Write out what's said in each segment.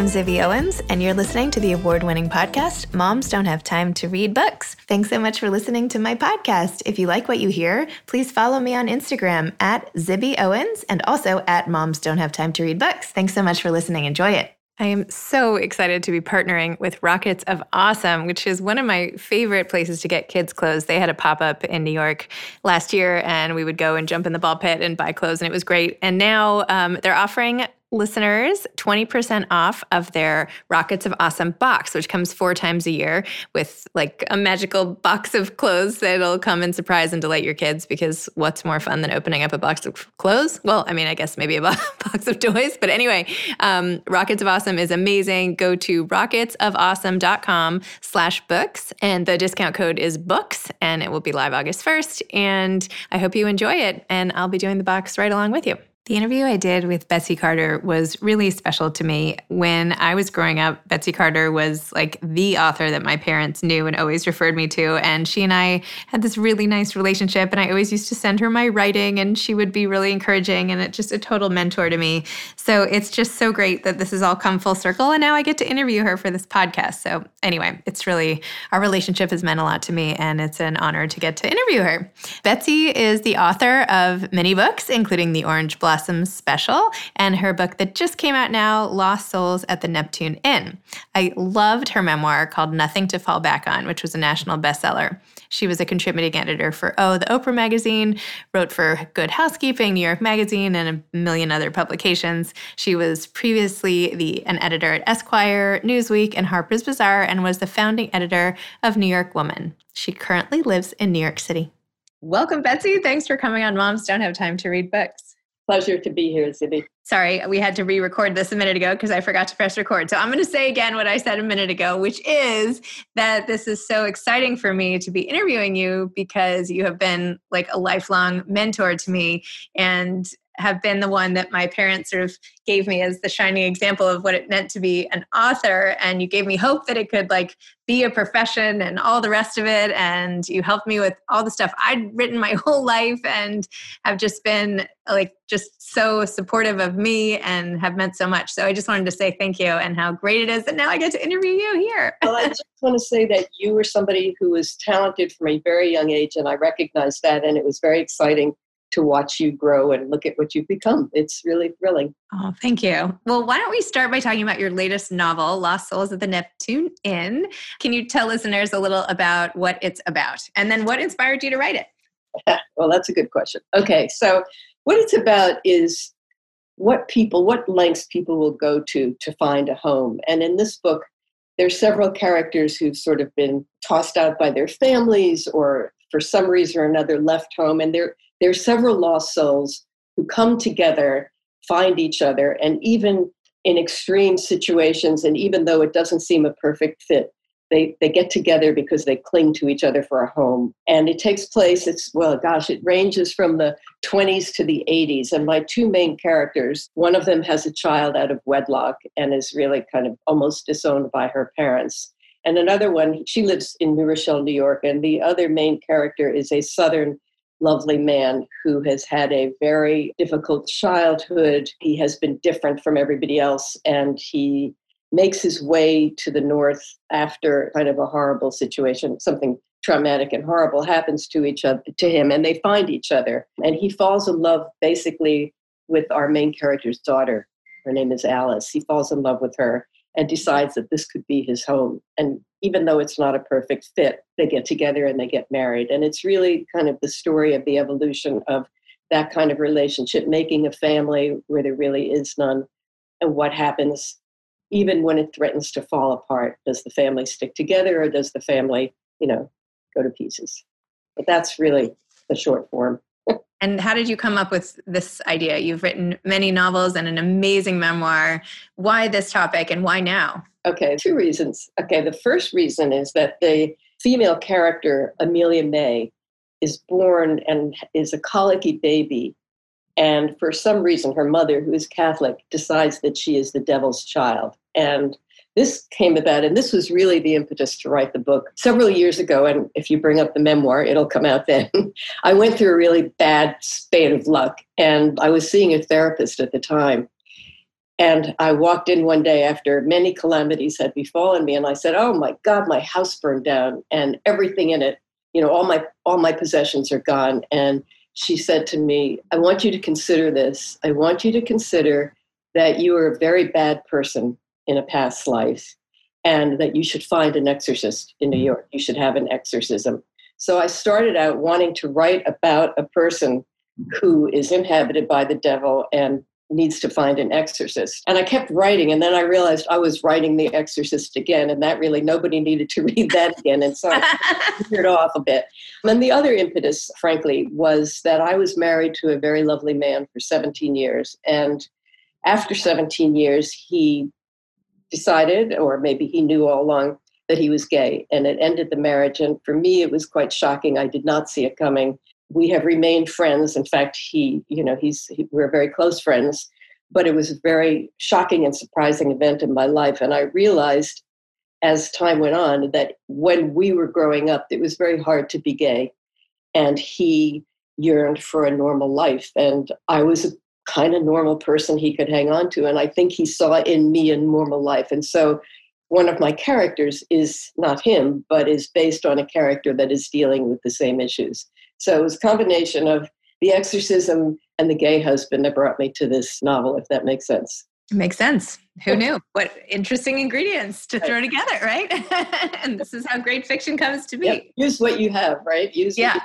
I'm Zibby Owens, and you're listening to the award winning podcast, Moms Don't Have Time to Read Books. Thanks so much for listening to my podcast. If you like what you hear, please follow me on Instagram at Zibby Owens and also at Moms Don't Have Time to Read Books. Thanks so much for listening. Enjoy it. I am so excited to be partnering with Rockets of Awesome, which is one of my favorite places to get kids' clothes. They had a pop up in New York last year, and we would go and jump in the ball pit and buy clothes, and it was great. And now um, they're offering listeners 20% off of their Rockets of Awesome box, which comes four times a year with like a magical box of clothes that'll come and surprise and delight your kids because what's more fun than opening up a box of clothes? Well, I mean, I guess maybe a box of toys, but anyway, um, Rockets of Awesome is amazing. Go to rocketsofawesome.com slash books and the discount code is books and it will be live August 1st. And I hope you enjoy it and I'll be doing the box right along with you. The interview I did with Betsy Carter was really special to me. When I was growing up, Betsy Carter was like the author that my parents knew and always referred me to. And she and I had this really nice relationship. And I always used to send her my writing, and she would be really encouraging and it just a total mentor to me. So it's just so great that this has all come full circle. And now I get to interview her for this podcast. So, anyway, it's really, our relationship has meant a lot to me. And it's an honor to get to interview her. Betsy is the author of many books, including The Orange Blossom Special and her book that just came out now, Lost Souls at the Neptune Inn. I loved her memoir called Nothing to Fall Back On, which was a national bestseller. She was a contributing editor for Oh, the Oprah magazine, wrote for Good Housekeeping, New York Magazine, and a million other publications. She was previously the an editor at Esquire, Newsweek, and Harper's Bazaar, and was the founding editor of New York Woman. She currently lives in New York City. Welcome, Betsy. Thanks for coming on Moms Don't Have Time to Read Books pleasure to be here, Zibby. Sorry, we had to re record this a minute ago because I forgot to press record. So I'm going to say again what I said a minute ago, which is that this is so exciting for me to be interviewing you because you have been like a lifelong mentor to me. And have been the one that my parents sort of gave me as the shining example of what it meant to be an author. And you gave me hope that it could like be a profession and all the rest of it. And you helped me with all the stuff I'd written my whole life and have just been like just so supportive of me and have meant so much. So I just wanted to say thank you and how great it is that now I get to interview you here. Well I just want to say that you were somebody who was talented from a very young age and I recognized that and it was very exciting to watch you grow and look at what you've become. It's really thrilling. Oh, thank you. Well, why don't we start by talking about your latest novel, Lost Souls at the Neptune Inn? Can you tell listeners a little about what it's about and then what inspired you to write it? well, that's a good question. Okay, so what it's about is what people, what lengths people will go to to find a home. And in this book, there's several characters who've sort of been tossed out by their families or for some reason or another left home and they're there are several lost souls who come together, find each other, and even in extreme situations, and even though it doesn't seem a perfect fit, they, they get together because they cling to each other for a home. And it takes place, it's, well, gosh, it ranges from the 20s to the 80s. And my two main characters, one of them has a child out of wedlock and is really kind of almost disowned by her parents. And another one, she lives in New Rochelle, New York. And the other main character is a Southern lovely man who has had a very difficult childhood. He has been different from everybody else, and he makes his way to the north after kind of a horrible situation, something traumatic and horrible happens to each other to him and they find each other and he falls in love basically with our main character's daughter her name is alice he falls in love with her and decides that this could be his home. And even though it's not a perfect fit, they get together and they get married. And it's really kind of the story of the evolution of that kind of relationship, making a family where there really is none, and what happens even when it threatens to fall apart. Does the family stick together or does the family, you know, go to pieces? But that's really the short form. And how did you come up with this idea? You've written many novels and an amazing memoir. Why this topic and why now? Okay, two reasons. Okay, the first reason is that the female character, Amelia May, is born and is a colicky baby. And for some reason, her mother, who is Catholic, decides that she is the devil's child. And this came about, and this was really the impetus to write the book several years ago. And if you bring up the memoir, it'll come out then. I went through a really bad spate of luck, and I was seeing a therapist at the time. And I walked in one day after many calamities had befallen me, and I said, "Oh my God, my house burned down, and everything in it, you know, all my all my possessions are gone." And she said to me, "I want you to consider this. I want you to consider that you are a very bad person in a past life, and that you should find an exorcist in New mm-hmm. York. You should have an exorcism." So I started out wanting to write about a person who is inhabited by the devil and needs to find an exorcist. And I kept writing, and then I realized I was writing The Exorcist again, and that really nobody needed to read that again. And so I veered off a bit. And the other impetus, frankly, was that I was married to a very lovely man for 17 years. And after 17 years, he decided, or maybe he knew all along, that he was gay, and it ended the marriage. And for me, it was quite shocking. I did not see it coming we have remained friends. In fact, he, you know, he's he, we're very close friends. But it was a very shocking and surprising event in my life, and I realized as time went on that when we were growing up, it was very hard to be gay, and he yearned for a normal life, and I was kind of normal person he could hang on to, and I think he saw in me a normal life, and so one of my characters is not him, but is based on a character that is dealing with the same issues. So it was a combination of the exorcism and the gay husband that brought me to this novel, if that makes sense. Makes sense. Who knew? What interesting ingredients to throw together, right? and this is how great fiction comes to be. Yep. Use what you have, right? Use yeah.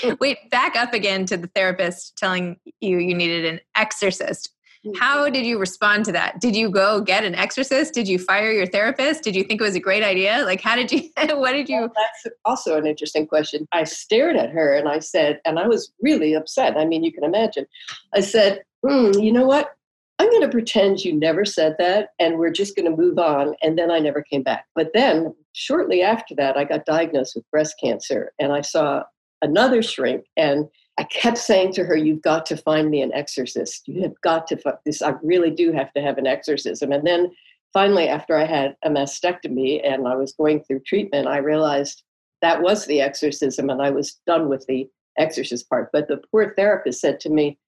Wait, back up again to the therapist telling you you needed an exorcist. How did you respond to that? Did you go get an exorcist? Did you fire your therapist? Did you think it was a great idea? Like, how did you, what did you? Well, that's also an interesting question. I stared at her and I said, and I was really upset. I mean, you can imagine. I said, hmm, you know what? I'm going to pretend you never said that and we're just going to move on. And then I never came back. But then shortly after that, I got diagnosed with breast cancer and I saw another shrink and I kept saying to her, You've got to find me an exorcist. You have got to this. I really do have to have an exorcism. And then finally, after I had a mastectomy and I was going through treatment, I realized that was the exorcism and I was done with the exorcist part. But the poor therapist said to me,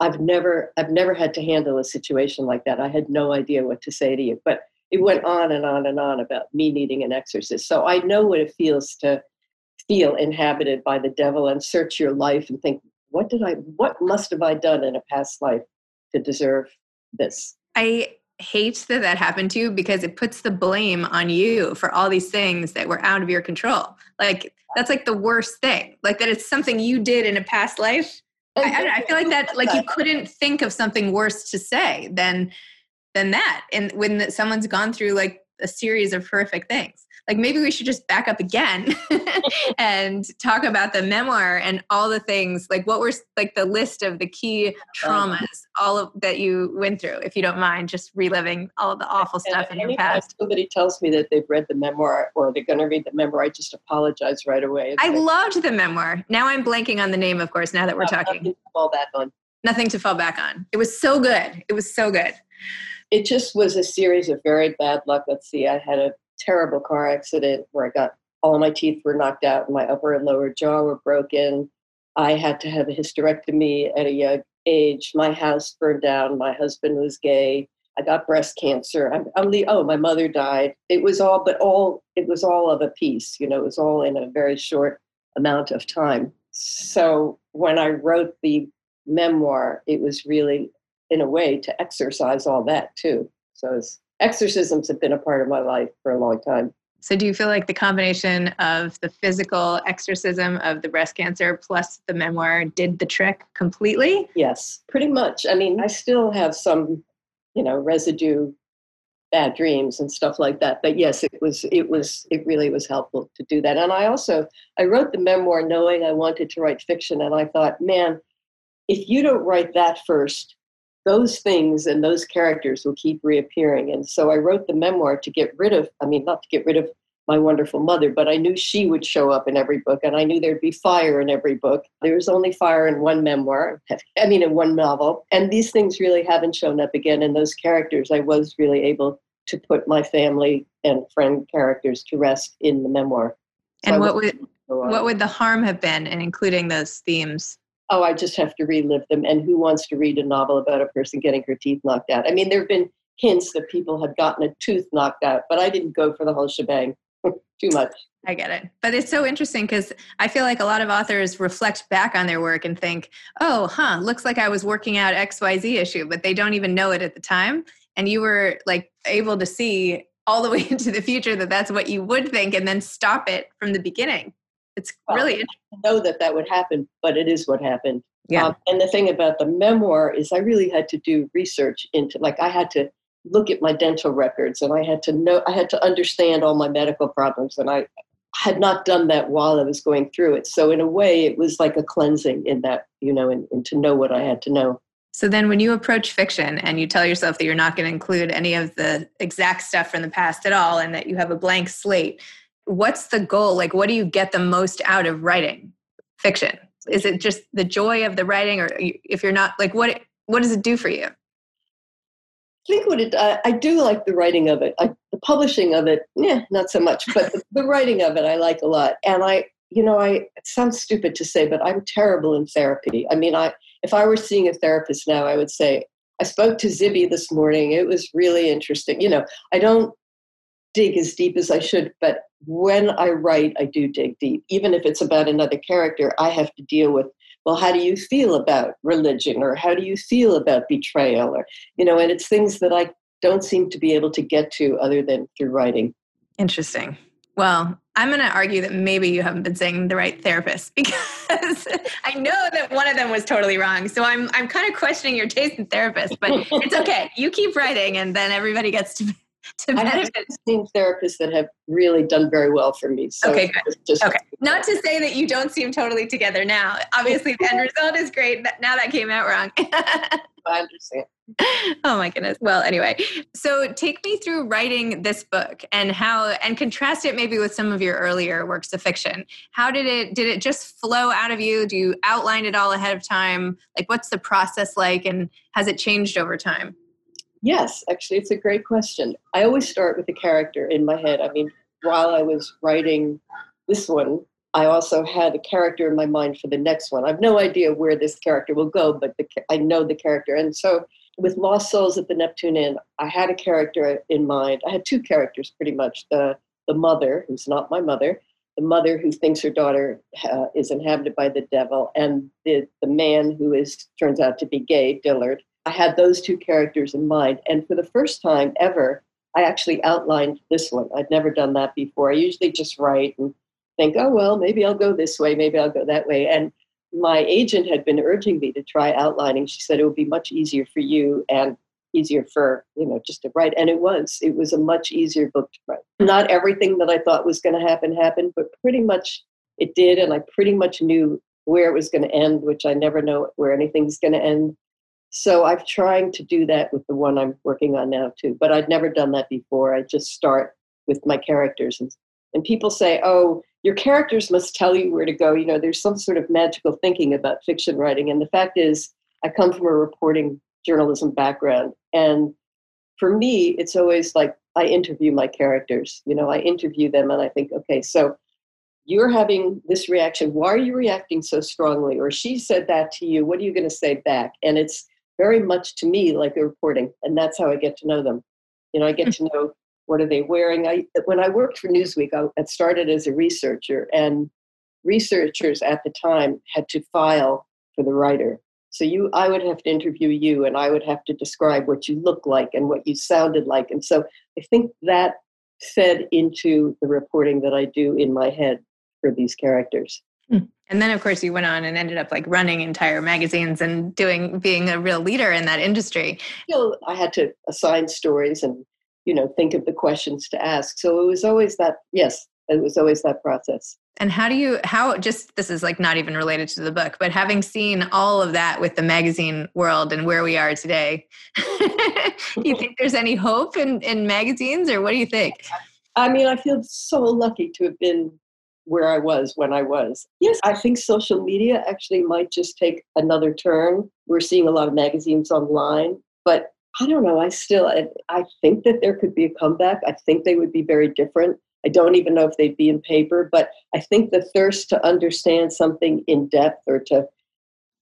I've never I've never had to handle a situation like that. I had no idea what to say to you. But it went on and on and on about me needing an exorcist. So I know what it feels to feel inhabited by the devil and search your life and think, what did I, what must have I done in a past life to deserve this? I hate that that happened to you because it puts the blame on you for all these things that were out of your control. Like that's like the worst thing. Like that it's something you did in a past life. I, I, I feel like that like you couldn't think of something worse to say than than that. And when someone's gone through like a series of horrific things. Like maybe we should just back up again and talk about the memoir and all the things like what were like the list of the key traumas all of that you went through if you don't mind just reliving all of the awful stuff and in your past. somebody tells me that they've read the memoir or they're going to read the memoir i just apologize right away. I loved the memoir. Now i'm blanking on the name of course now that we're uh, talking nothing to fall back on. Nothing to fall back on. It was so good. It was so good it just was a series of very bad luck let's see i had a terrible car accident where I got all my teeth were knocked out, my upper and lower jaw were broken. I had to have a hysterectomy at a young age. My house burned down. My husband was gay. I got breast cancer. I'm, I'm the oh, my mother died. It was all, but all it was all of a piece. You know, it was all in a very short amount of time. So when I wrote the memoir, it was really in a way to exercise all that too. So exorcisms have been a part of my life for a long time. So, do you feel like the combination of the physical exorcism of the breast cancer plus the memoir did the trick completely? Yes, pretty much. I mean, I still have some, you know, residue bad dreams and stuff like that. But yes, it was it was it really was helpful to do that. And I also I wrote the memoir knowing I wanted to write fiction and I thought, man, if you don't write that first, those things and those characters will keep reappearing. And so I wrote the memoir to get rid of, I mean, not to get rid of my wonderful mother, but I knew she would show up in every book, and I knew there'd be fire in every book. There was only fire in one memoir, I mean, in one novel. And these things really haven't shown up again. And those characters, I was really able to put my family and friend characters to rest in the memoir. So and what would what would the harm have been in including those themes? Oh, I just have to relive them. And who wants to read a novel about a person getting her teeth knocked out? I mean, there have been hints that people have gotten a tooth knocked out, but I didn't go for the whole shebang too much. I get it. But it's so interesting because I feel like a lot of authors reflect back on their work and think, oh, huh, looks like I was working out XYZ issue, but they don't even know it at the time. And you were like able to see all the way into the future that that's what you would think and then stop it from the beginning. It's well, really interesting. Know that that would happen, but it is what happened. Yeah. Um, and the thing about the memoir is I really had to do research into, like, I had to look at my dental records and I had to know, I had to understand all my medical problems. And I had not done that while I was going through it. So, in a way, it was like a cleansing in that, you know, and, and to know what I had to know. So then when you approach fiction and you tell yourself that you're not going to include any of the exact stuff from the past at all and that you have a blank slate, what's the goal? Like what do you get the most out of writing fiction? Is it just the joy of the writing or if you're not like what what does it do for you? I think what it I, I do like the writing of it. I, the publishing of it, yeah, not so much, but the, the writing of it I like a lot. And I you know, I it sounds stupid to say, but I'm terrible in therapy. I mean, I if I were seeing a therapist now, I would say, I spoke to Zibby this morning. It was really interesting. You know, I don't dig as deep as I should, but when I write, I do dig deep. Even if it's about another character, I have to deal with, well, how do you feel about religion or how do you feel about betrayal or, you know, and it's things that I don't seem to be able to get to other than through writing. Interesting. Well, I'm going to argue that maybe you haven't been seeing the right therapist because I know that one of them was totally wrong. So I'm I'm kind of questioning your taste in therapists, but it's okay. You keep writing, and then everybody gets to to benefit. I've seen therapists that have really done very well for me. So okay, good. Just, okay. Not to say that you don't seem totally together now. Obviously, the end result is great. Now that came out wrong. I understand. Oh my goodness. Well, anyway, so take me through writing this book and how, and contrast it maybe with some of your earlier works of fiction. How did it, did it just flow out of you? Do you outline it all ahead of time? Like, what's the process like, and has it changed over time? Yes, actually, it's a great question. I always start with the character in my head. I mean, while I was writing this one, I also had a character in my mind for the next one. I have no idea where this character will go, but the, I know the character. And so with Lost Souls at the Neptune Inn, I had a character in mind. I had two characters pretty much the, the mother, who's not my mother, the mother who thinks her daughter uh, is inhabited by the devil, and the, the man who is turns out to be gay, Dillard. I had those two characters in mind. And for the first time ever, I actually outlined this one. I'd never done that before. I usually just write and think, oh, well, maybe I'll go this way, maybe I'll go that way. And my agent had been urging me to try outlining. She said it would be much easier for you and easier for, you know, just to write. And it was. It was a much easier book to write. Not everything that I thought was going to happen happened, but pretty much it did. And I pretty much knew where it was going to end, which I never know where anything's going to end. So I'm trying to do that with the one I'm working on now too. But I'd never done that before. I just start with my characters and and people say, "Oh, your characters must tell you where to go." You know, there's some sort of magical thinking about fiction writing, and the fact is, I come from a reporting journalism background, and for me, it's always like I interview my characters. You know, I interview them, and I think, okay, so you're having this reaction. Why are you reacting so strongly? Or she said that to you. What are you going to say back? And it's very much to me like a reporting, and that's how I get to know them. You know, I get hmm. to know what are they wearing. I when I worked for Newsweek, I started as a researcher, and researchers at the time had to file for the writer. So you, I would have to interview you, and I would have to describe what you looked like and what you sounded like, and so I think that fed into the reporting that I do in my head for these characters. And then, of course, you went on and ended up like running entire magazines and doing being a real leader in that industry. You know, I had to assign stories and you know think of the questions to ask. So it was always that. Yes, it was always that process. And how do you how just this is like not even related to the book, but having seen all of that with the magazine world and where we are today, you think there's any hope in in magazines, or what do you think? I mean, I feel so lucky to have been where I was when I was. Yes, I think social media actually might just take another turn. We're seeing a lot of magazines online, but I don't know. I still, I, I think that there could be a comeback. I think they would be very different. I don't even know if they'd be in paper, but I think the thirst to understand something in depth or to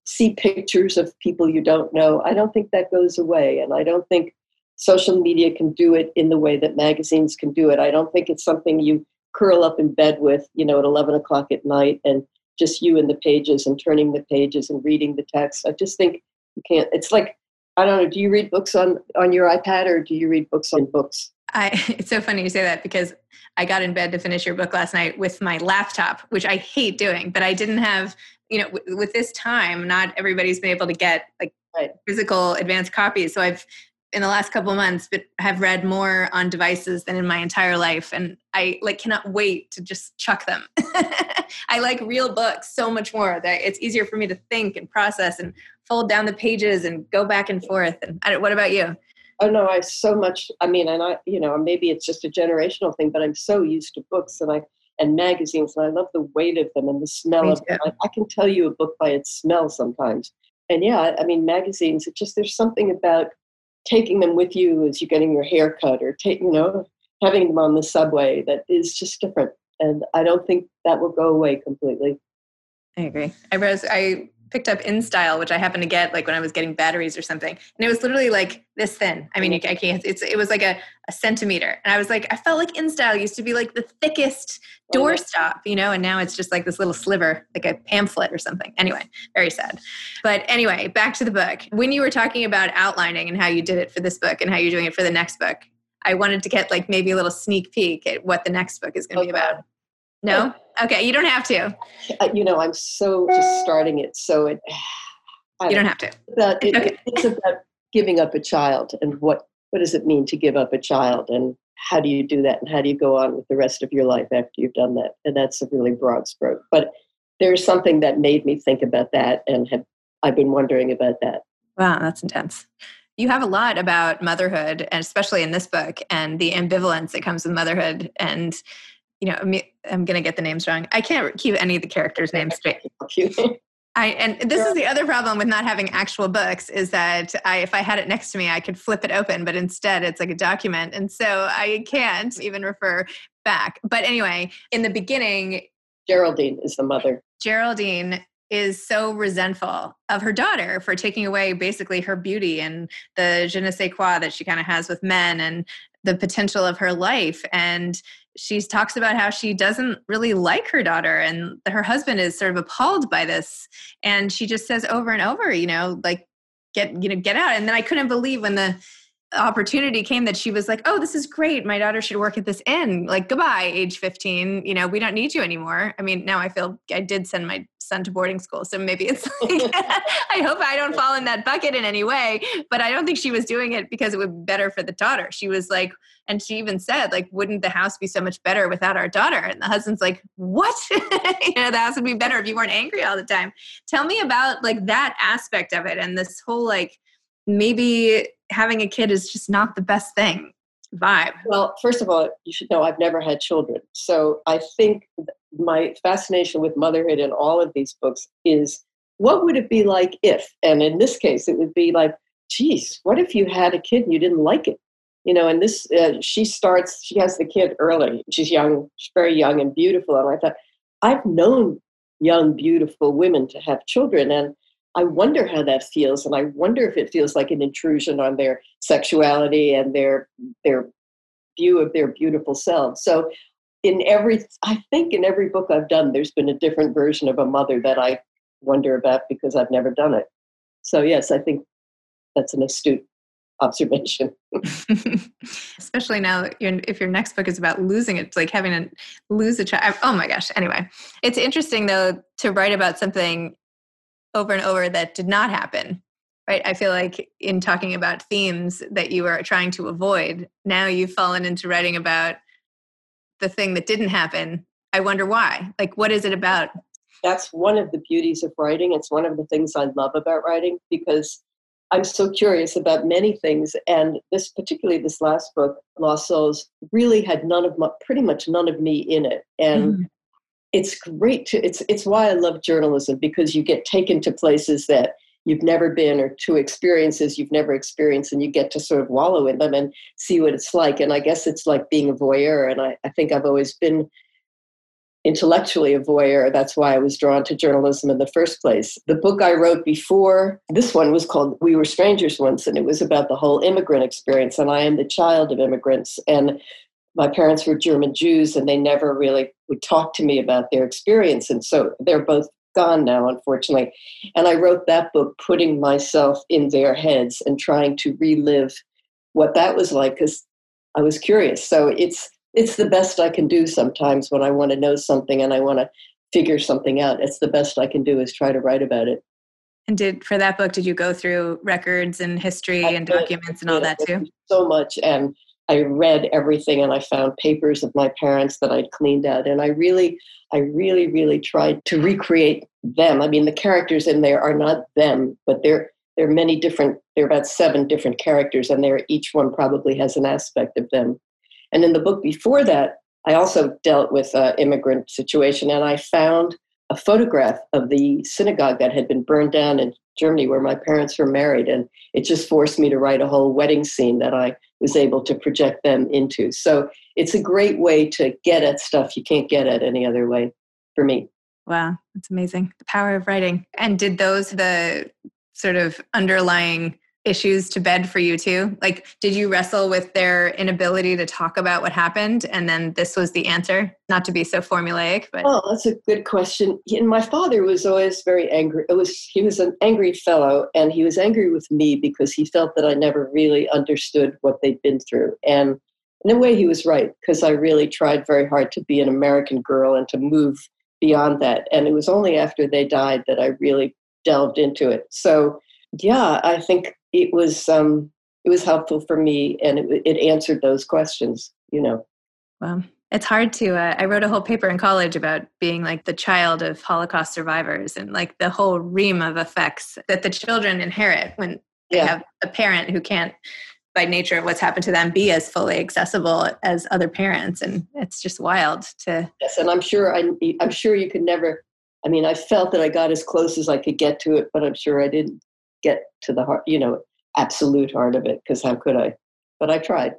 see pictures of people you don't know. I don't think that goes away. And I don't think social media can do it in the way that magazines can do it. I don't think it's something you curl up in bed with, you know, at 11 o'clock at night and just you and the pages and turning the pages and reading the text. I just think you can't, it's like, I don't know, do you read books on, on your iPad or do you read books on books? I, it's so funny you say that because I got in bed to finish your book last night with my laptop, which I hate doing, but I didn't have, you know, w- with this time, not everybody's been able to get like right. physical advanced copies. So I've in the last couple months but have read more on devices than in my entire life. And i like cannot wait to just chuck them. I like real books so much more that it's easier for me to think and process and fold down the pages and go back and forth. And I, what about you? Oh no i so much i mean and i you know maybe it's just a generational thing but i'm so used to books and i and magazines and i love the weight of them and the smell me of them. I, I can tell you a book by its smell sometimes. And yeah i mean magazines it just there's something about taking them with you as you're getting your hair cut or take, you know, having them on the subway that is just different. And I don't think that will go away completely. I agree. I was I picked up InStyle, which I happened to get like when I was getting batteries or something, and it was literally like this thin. I mean, I can't. It's it was like a, a centimeter, and I was like, I felt like InStyle used to be like the thickest oh, doorstop, you know, and now it's just like this little sliver, like a pamphlet or something. Anyway, very sad. But anyway, back to the book. When you were talking about outlining and how you did it for this book and how you're doing it for the next book, I wanted to get like maybe a little sneak peek at what the next book is going to okay. be about. No? Oh. Okay, you don't have to. You know, I'm so just starting it, so it. I you don't have to. That it, okay. It's about giving up a child and what what does it mean to give up a child and how do you do that and how do you go on with the rest of your life after you've done that and that's a really broad stroke but there's something that made me think about that and have i've been wondering about that wow that's intense you have a lot about motherhood and especially in this book and the ambivalence that comes with motherhood and you know, I'm going to get the names wrong. I can't keep any of the characters' names straight. I and this is the other problem with not having actual books is that I if I had it next to me I could flip it open but instead it's like a document and so I can't even refer back. But anyway, in the beginning Geraldine is the mother. Geraldine is so resentful of her daughter for taking away basically her beauty and the je ne sais quoi that she kind of has with men and the potential of her life and she talks about how she doesn't really like her daughter and her husband is sort of appalled by this. And she just says over and over you know like get you know get out. And then i couldn't believe when the opportunity came that she was like oh this is great. My daughter should work at this inn. Like goodbye age 15 you know we don't need you anymore. I mean now i feel i did send my son to boarding school so maybe it's like i hope i don't fall in that bucket in any way. But i don't think she was doing it because it would be better for the daughter. She was like and she even said like wouldn't the house be so much better without our daughter and the husband's like what you know the house would be better if you weren't angry all the time tell me about like that aspect of it and this whole like maybe having a kid is just not the best thing vibe? Well, first of all, you should know I've never had children. So I think my fascination with motherhood in all of these books is what would it be like if? And in this case, it would be like, geez, what if you had a kid and you didn't like it? You know, and this, uh, she starts, she has the kid early. She's young, she's very young and beautiful. And I thought, I've known young, beautiful women to have children. And I wonder how that feels, and I wonder if it feels like an intrusion on their sexuality and their their view of their beautiful selves. So, in every, I think in every book I've done, there's been a different version of a mother that I wonder about because I've never done it. So, yes, I think that's an astute observation. Especially now, if your next book is about losing it, it's like having to lose a child. Oh my gosh. Anyway, it's interesting though to write about something over and over that did not happen right i feel like in talking about themes that you are trying to avoid now you've fallen into writing about the thing that didn't happen i wonder why like what is it about that's one of the beauties of writing it's one of the things i love about writing because i'm so curious about many things and this particularly this last book lost souls really had none of my pretty much none of me in it. And mm it's great to it's it's why I love journalism because you get taken to places that you've never been or to experiences you've never experienced and you get to sort of wallow in them and see what it's like. And i guess it's like being a voyeur and i, I think i've always been intellectually a voyeur. That's why I was drawn to journalism in the first place. The book I wrote before this one was called We Were Strangers Once, and it was about the whole immigrant experience. And I am the child of immigrants. And my parents were German Jews, and they never really would talk to me about their experience. And so they're both gone now, unfortunately. And I wrote that book putting myself in their heads and trying to relive what that was like because I was curious. So it's it's the best I can do sometimes when I want to know something and I want to figure something out. It's the best I can do is try to write about it. And did for that book, did you go through records and history I and did, documents and all that too? So much, and I read everything, and I found papers of my parents that I'd cleaned out, and I really, I really, really tried to recreate them. I mean, the characters in there are not them, but they're there are many different. There are about seven different characters, and there each one probably has an aspect of them. And in the book before that, I also dealt with an immigrant situation, and I found a photograph of the synagogue that had been burned down in Germany where my parents were married. And it just forced me to write a whole wedding scene that I was able to project them into. So it's a great way to get at stuff you can't get at any other way for me. Wow, that's amazing. The power of writing. And did those, the sort of underlying issues to bed for you too? Like, did you wrestle with their inability to talk about what happened, and then this was the answer? Not to be so formulaic, but oh, that's a good question. And my father was always very angry. It was he was an angry fellow, and he was angry with me because he felt that I never really understood what they'd been through. And in a way, he was right because I really tried very hard to be an American girl and to move beyond that. And it was only after they died that I really delved into it. So yeah, I think it was um, it was helpful for me, and it, it answered those questions. You know. Wow. It's hard to. Uh, I wrote a whole paper in college about being like the child of Holocaust survivors and like the whole ream of effects that the children inherit when they yeah. have a parent who can't, by nature of what's happened to them, be as fully accessible as other parents, and it's just wild to. Yes, and I'm sure I, I'm sure you could never. I mean, I felt that I got as close as I could get to it, but I'm sure I didn't get to the heart, you know, absolute heart of it because how could I? But I tried.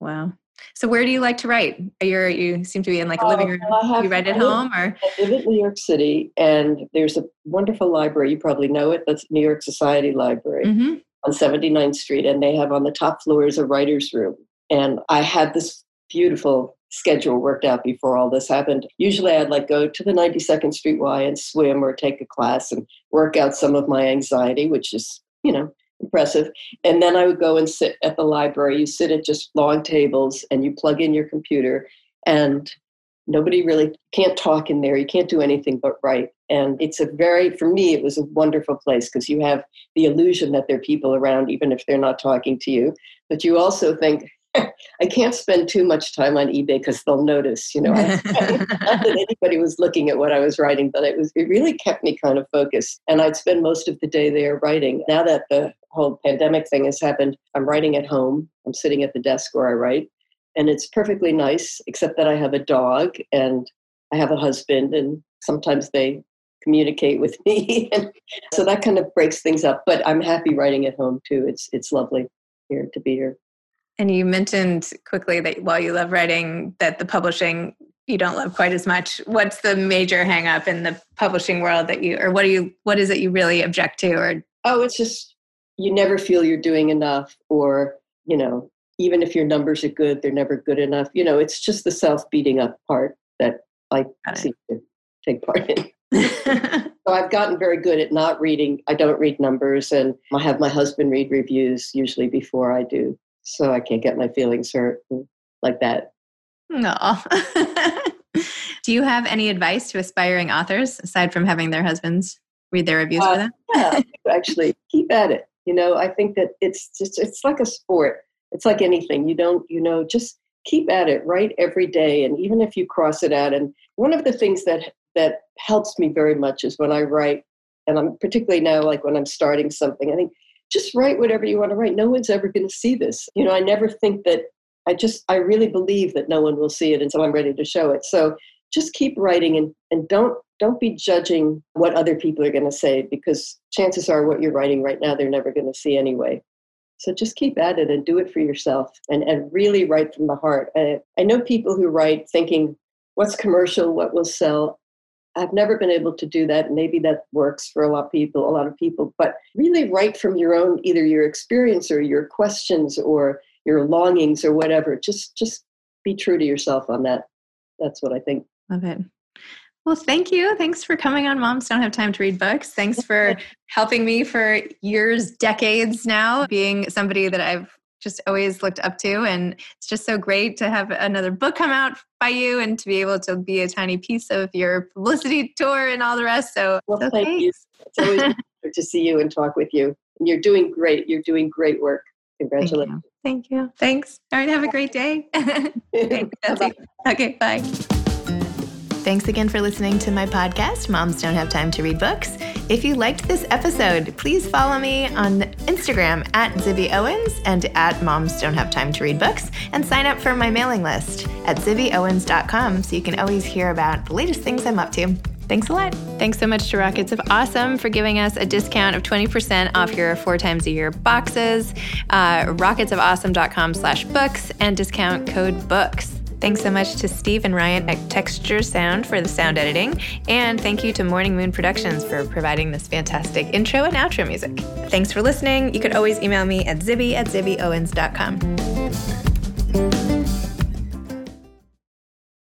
Wow. So where do you like to write? you you seem to be in like a living uh, room. Uh, you write at home or? I live in New York City, and there's a wonderful library. You probably know it. That's New York Society Library mm-hmm. on 79th Street, and they have on the top floor is a writer's room. And I had this beautiful schedule worked out before all this happened. Usually I'd like go to the 92nd Street Y and swim or take a class and work out some of my anxiety, which is, you know, impressive. And then I would go and sit at the library. You sit at just long tables and you plug in your computer and nobody really can't talk in there. You can't do anything but write. And it's a very, for me, it was a wonderful place because you have the illusion that there are people around, even if they're not talking to you. But you also think, I can't spend too much time on eBay because they'll notice, you know. not that anybody was looking at what I was writing, but it was it really kept me kind of focused. And I'd spend most of the day there writing. Now that the whole pandemic thing has happened, I'm writing at home. I'm sitting at the desk where I write. And it's perfectly nice, except that I have a dog and I have a husband, and sometimes they communicate with me. and so that kind of breaks things up. But I'm happy writing at home too. It's it's lovely here to be here. And you mentioned quickly that while you love writing, that the publishing you don't love quite as much. What's the major hangup in the publishing world that you, or what do you, what is it you really object to? Or oh, it's just you never feel you're doing enough, or you know, even if your numbers are good, they're never good enough. You know, it's just the self beating up part that I seem to take part in. so I've gotten very good at not reading. I don't read numbers, and I have my husband read reviews usually before I do so I can't get my feelings hurt like that. No. Do you have any advice to aspiring authors aside from having their husbands read their reviews uh, for them? yeah, actually, keep at it. You know, I think that it's just it's like a sport. It's like anything. You don't, you know, just keep at it, write every day, and even if you cross it out. And one of the things that that helps me very much is when I write, and I'm particularly now like when I'm starting something. I think just write whatever you want to write. No one's ever going to see this. You know, I never think that I just, I really believe that no one will see it until I'm ready to show it. So just keep writing and, and don't, don't be judging what other people are going to say because chances are what you're writing right now, they're never going to see anyway. So just keep at it and do it for yourself and, and really write from the heart. I, I know people who write thinking what's commercial, what will sell. I've never been able to do that. Maybe that works for a lot of people, a lot of people, but really write from your own, either your experience or your questions or your longings or whatever. Just, just be true to yourself on that. That's what I think. Love it. Well, thank you. Thanks for coming on Moms Don't Have Time to Read Books. Thanks for helping me for years, decades now, being somebody that I've just always looked up to. And it's just so great to have another book come out by you and to be able to be a tiny piece of your publicity tour and all the rest. So, well, so thank thanks. you. It's always good to see you and talk with you. And you're doing great. You're doing great work. Congratulations. Thank you. Thank you. Thanks. All right. Have a great day. okay. Bye. Thanks again for listening to my podcast, Moms Don't Have Time to Read Books. If you liked this episode, please follow me on Instagram at Zibby Owens and at Moms Don't Have Time to Read Books, and sign up for my mailing list at zibbyowens.com so you can always hear about the latest things I'm up to. Thanks a lot. Thanks so much to Rockets of Awesome for giving us a discount of 20% off your four times a year boxes. Uh, rocketsofawesome.com slash books and discount code books. Thanks so much to Steve and Ryan at Texture Sound for the sound editing. And thank you to Morning Moon Productions for providing this fantastic intro and outro music. Thanks for listening. You could always email me at zibby at zibbyowens.com.